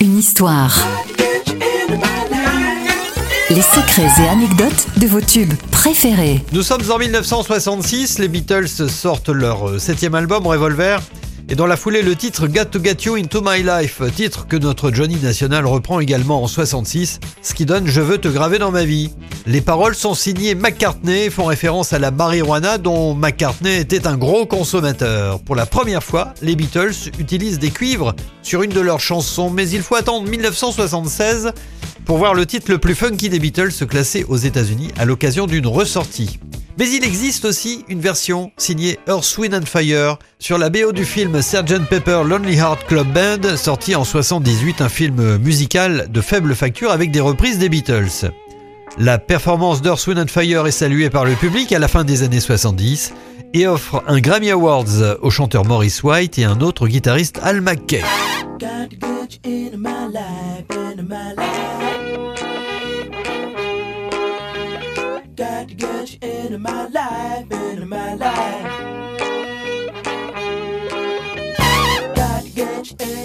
Une histoire. Les secrets et anecdotes de vos tubes préférés. Nous sommes en 1966, les Beatles sortent leur euh, septième album Revolver. Et dans la foulée, le titre Got to Get You Into My Life, titre que notre Johnny National reprend également en 66, ce qui donne Je veux te graver dans ma vie. Les paroles sont signées McCartney font référence à la marijuana dont McCartney était un gros consommateur. Pour la première fois, les Beatles utilisent des cuivres sur une de leurs chansons, mais il faut attendre 1976 pour voir le titre le plus funky des Beatles se classer aux États-Unis à l'occasion d'une ressortie. Mais il existe aussi une version signée Earth, Wind and Fire sur la BO du film Sgt Pepper Lonely Heart Club Band, sorti en 78, un film musical de faible facture avec des reprises des Beatles. La performance d'Earth, Wind and Fire est saluée par le public à la fin des années 70 et offre un Grammy Awards au chanteur Maurice White et un autre guitariste Al McKay.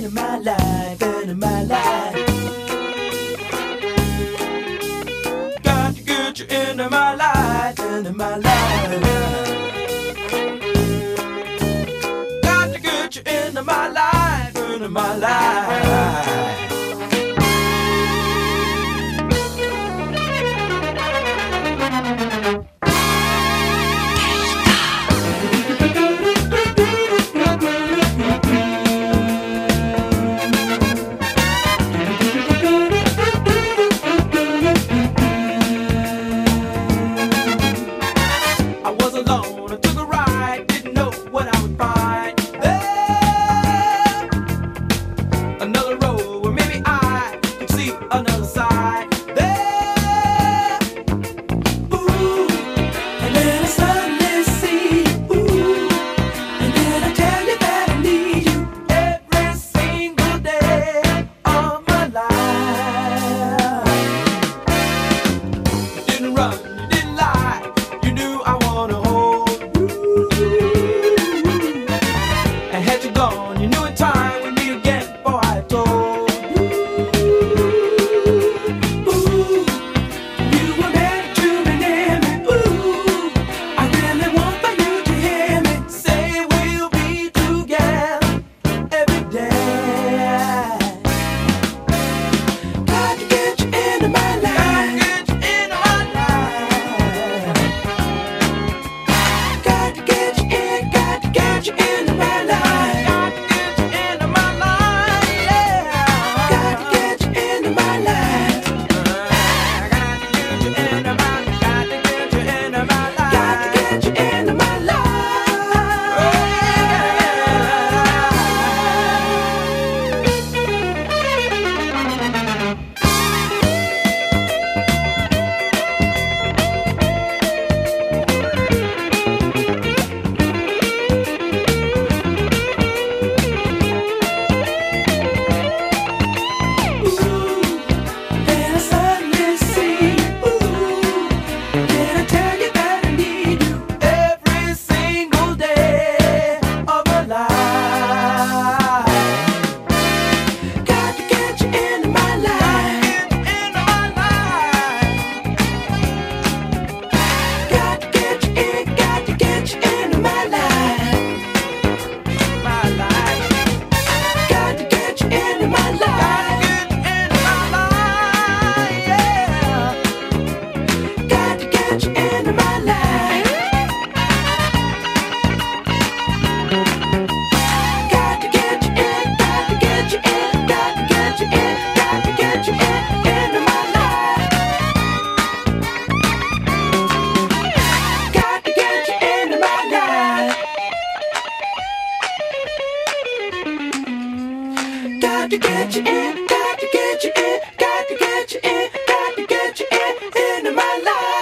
Into my life, into my life. Got to get you into my life, into my life. Got to get you into my life, into my life. didn't know what I would buy. to get you in, got to get you in, got to get you in, got to get you in, into my life.